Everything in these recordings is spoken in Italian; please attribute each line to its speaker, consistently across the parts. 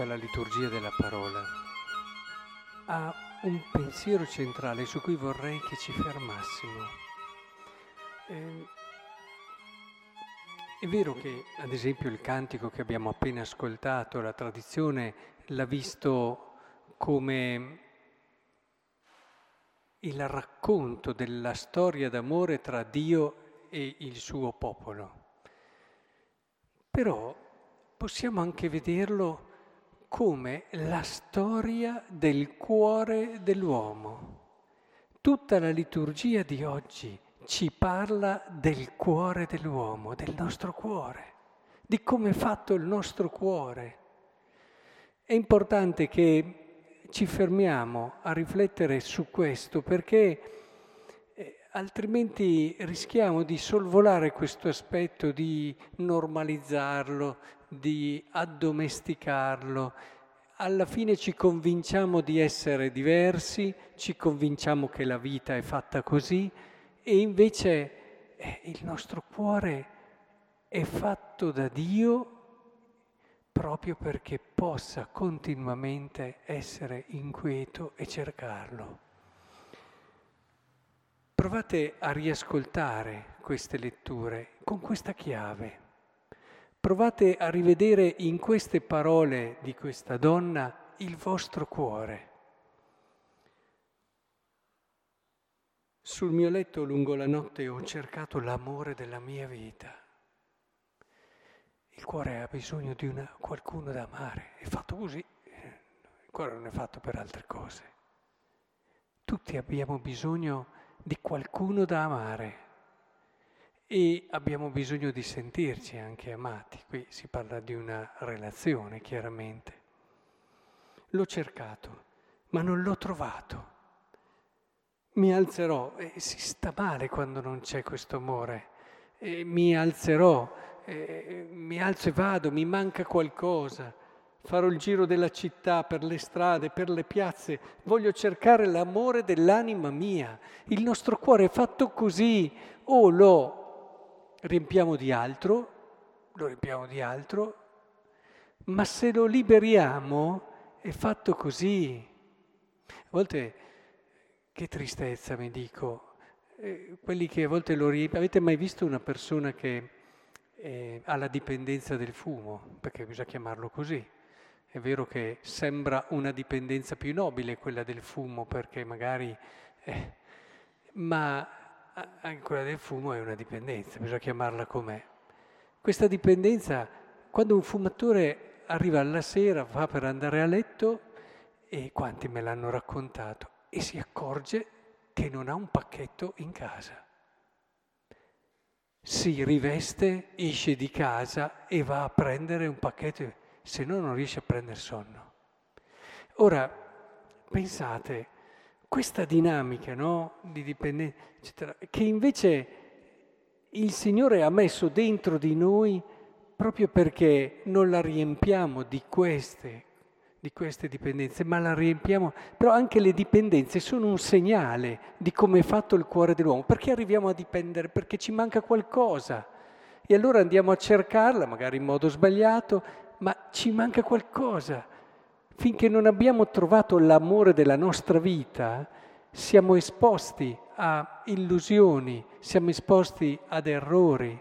Speaker 1: tutta la liturgia della parola, ha un pensiero centrale su cui vorrei che ci fermassimo. Eh, è vero che, ad esempio, il cantico che abbiamo appena ascoltato, la tradizione l'ha visto come il racconto della storia d'amore tra Dio e il suo popolo. Però possiamo anche vederlo come la storia del cuore dell'uomo. Tutta la liturgia di oggi ci parla del cuore dell'uomo, del nostro cuore, di come è fatto il nostro cuore. È importante che ci fermiamo a riflettere su questo perché eh, altrimenti rischiamo di sorvolare questo aspetto, di normalizzarlo, di addomesticarlo. Alla fine ci convinciamo di essere diversi, ci convinciamo che la vita è fatta così e invece eh, il nostro cuore è fatto da Dio proprio perché possa continuamente essere inquieto e cercarlo. Provate a riascoltare queste letture con questa chiave. Provate a rivedere in queste parole di questa donna il vostro cuore. Sul mio letto lungo la notte ho cercato l'amore della mia vita. Il cuore ha bisogno di una, qualcuno da amare, è fatto così, il cuore non è fatto per altre cose. Tutti abbiamo bisogno di qualcuno da amare e abbiamo bisogno di sentirci anche amati. Qui si parla di una relazione, chiaramente. L'ho cercato, ma non l'ho trovato mi alzerò e si sta male quando non c'è questo amore. E mi alzerò, e mi alzo e vado, mi manca qualcosa. Farò il giro della città per le strade, per le piazze. Voglio cercare l'amore dell'anima mia. Il nostro cuore è fatto così. O lo riempiamo di altro, lo riempiamo di altro, ma se lo liberiamo è fatto così. A volte che tristezza, mi dico. Eh, quelli che a volte lo riempiono. Avete mai visto una persona che eh, ha la dipendenza del fumo? Perché bisogna chiamarlo così. È vero che sembra una dipendenza più nobile quella del fumo, perché magari... Eh, ma anche quella del fumo è una dipendenza, bisogna chiamarla com'è. Questa dipendenza, quando un fumatore arriva alla sera, va per andare a letto, e quanti me l'hanno raccontato, e si accorge che non ha un pacchetto in casa. Si riveste, esce di casa e va a prendere un pacchetto, se no non riesce a prendere sonno. Ora, pensate, questa dinamica no, di dipendenza, eccetera, che invece il Signore ha messo dentro di noi proprio perché non la riempiamo di queste di queste dipendenze, ma la riempiamo. Però anche le dipendenze sono un segnale di come è fatto il cuore dell'uomo. Perché arriviamo a dipendere? Perché ci manca qualcosa. E allora andiamo a cercarla, magari in modo sbagliato, ma ci manca qualcosa. Finché non abbiamo trovato l'amore della nostra vita, siamo esposti a illusioni, siamo esposti ad errori.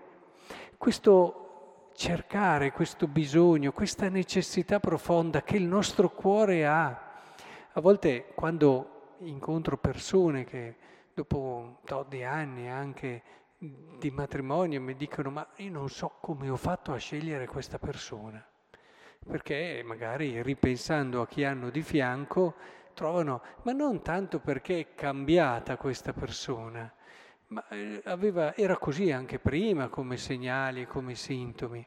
Speaker 1: Questo cercare questo bisogno, questa necessità profonda che il nostro cuore ha. A volte quando incontro persone che dopo un tot di anni anche di matrimonio mi dicono ma io non so come ho fatto a scegliere questa persona, perché magari ripensando a chi hanno di fianco trovano, ma non tanto perché è cambiata questa persona, ma eh, aveva, era così anche prima come segnali, come sintomi.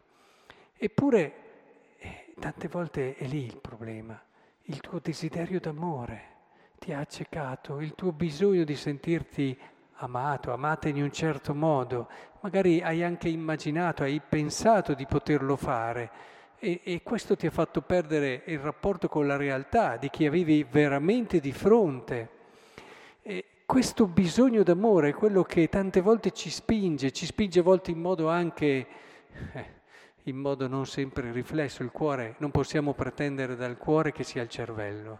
Speaker 1: Eppure eh, tante volte è lì il problema, il tuo desiderio d'amore ti ha accecato, il tuo bisogno di sentirti amato, amata in un certo modo, magari hai anche immaginato, hai pensato di poterlo fare e, e questo ti ha fatto perdere il rapporto con la realtà di chi avevi veramente di fronte. E questo bisogno d'amore è quello che tante volte ci spinge, ci spinge a volte in modo anche, eh, in modo non sempre riflesso. Il cuore, non possiamo pretendere dal cuore che sia il cervello.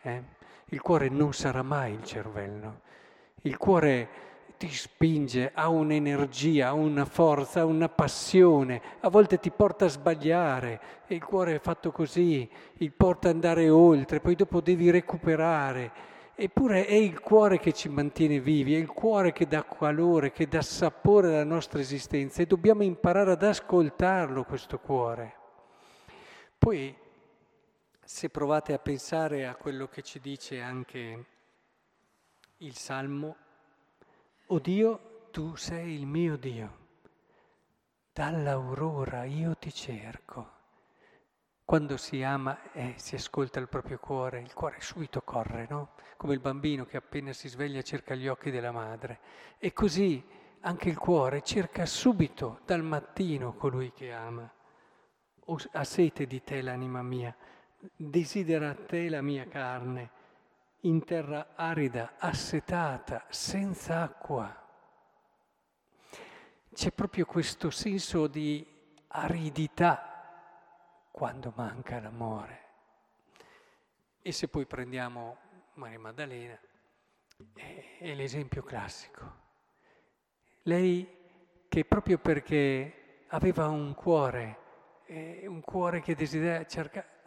Speaker 1: Eh? Il cuore non sarà mai il cervello. Il cuore ti spinge, ha un'energia, ha una forza, ha una passione, a volte ti porta a sbagliare e il cuore è fatto così, il porta ad andare oltre, poi dopo devi recuperare. Eppure è il cuore che ci mantiene vivi, è il cuore che dà calore, che dà sapore alla nostra esistenza e dobbiamo imparare ad ascoltarlo questo cuore. Poi se provate a pensare a quello che ci dice anche il Salmo, O Dio, tu sei il mio Dio, dall'aurora io ti cerco. Quando si ama e eh, si ascolta il proprio cuore, il cuore subito corre, no? Come il bambino che appena si sveglia cerca gli occhi della madre. E così anche il cuore cerca subito dal mattino colui che ama. Ha sete di te l'anima mia, desidera te la mia carne, in terra arida, assetata, senza acqua. C'è proprio questo senso di aridità quando manca l'amore. E se poi prendiamo Maria Maddalena, è, l'esempio classico. Lei che proprio perché aveva un cuore, eh, un cuore che desiderava cercare,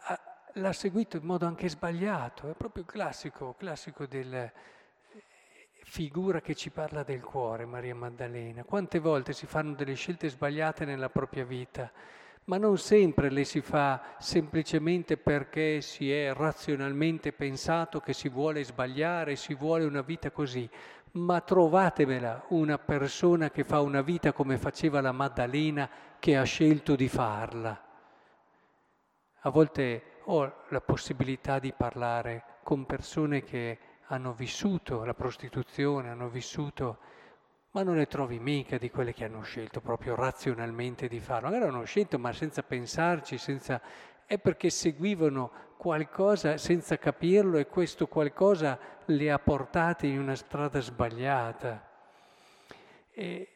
Speaker 1: l'ha seguito in modo anche sbagliato, è proprio classico, classico del eh, figura che ci parla del cuore, Maria Maddalena. Quante volte si fanno delle scelte sbagliate nella propria vita? ma non sempre le si fa semplicemente perché si è razionalmente pensato che si vuole sbagliare, si vuole una vita così, ma trovatevela una persona che fa una vita come faceva la Maddalena che ha scelto di farla. A volte ho la possibilità di parlare con persone che hanno vissuto la prostituzione, hanno vissuto ma non ne trovi mica di quelle che hanno scelto proprio razionalmente di farlo. Magari hanno scelto ma senza pensarci, senza... è perché seguivano qualcosa senza capirlo e questo qualcosa le ha portate in una strada sbagliata. E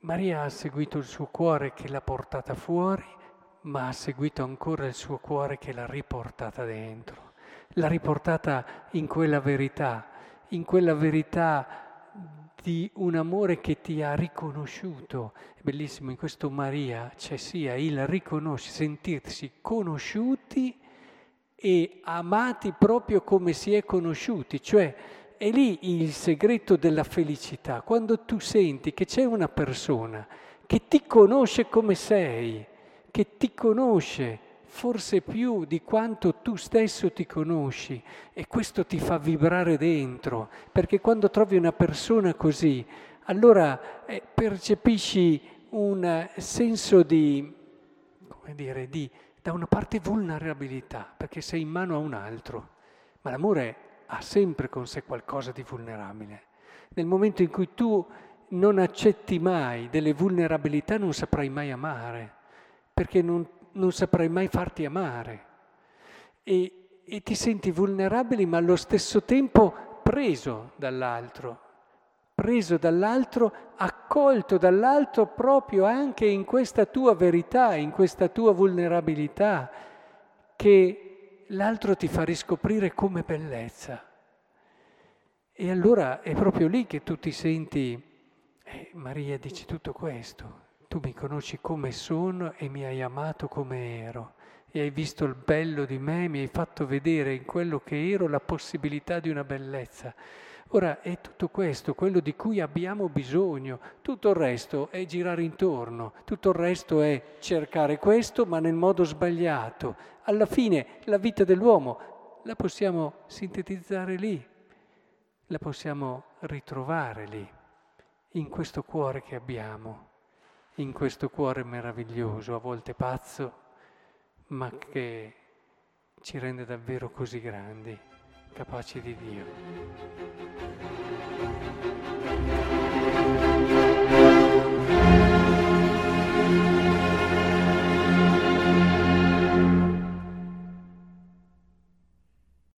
Speaker 1: Maria ha seguito il suo cuore che l'ha portata fuori, ma ha seguito ancora il suo cuore che l'ha riportata dentro, l'ha riportata in quella verità, in quella verità di un amore che ti ha riconosciuto. È bellissimo, in questo Maria c'è sia il riconoscere, sentirsi conosciuti e amati proprio come si è conosciuti, cioè è lì il segreto della felicità, quando tu senti che c'è una persona che ti conosce come sei, che ti conosce forse più di quanto tu stesso ti conosci e questo ti fa vibrare dentro, perché quando trovi una persona così, allora eh, percepisci un senso di, come dire, di, da una parte vulnerabilità, perché sei in mano a un altro, ma l'amore ha sempre con sé qualcosa di vulnerabile. Nel momento in cui tu non accetti mai delle vulnerabilità non saprai mai amare, perché non non saprai mai farti amare e, e ti senti vulnerabile ma allo stesso tempo preso dall'altro, preso dall'altro, accolto dall'altro proprio anche in questa tua verità, in questa tua vulnerabilità, che l'altro ti fa riscoprire come bellezza. E allora è proprio lì che tu ti senti, eh, Maria dice tutto questo, tu mi conosci come sono e mi hai amato come ero. E hai visto il bello di me, mi hai fatto vedere in quello che ero la possibilità di una bellezza. Ora è tutto questo, quello di cui abbiamo bisogno, tutto il resto è girare intorno, tutto il resto è cercare questo ma nel modo sbagliato. Alla fine la vita dell'uomo la possiamo sintetizzare lì, la possiamo ritrovare lì, in questo cuore che abbiamo in questo cuore meraviglioso, a volte pazzo, ma che ci rende davvero così grandi, capaci di Dio.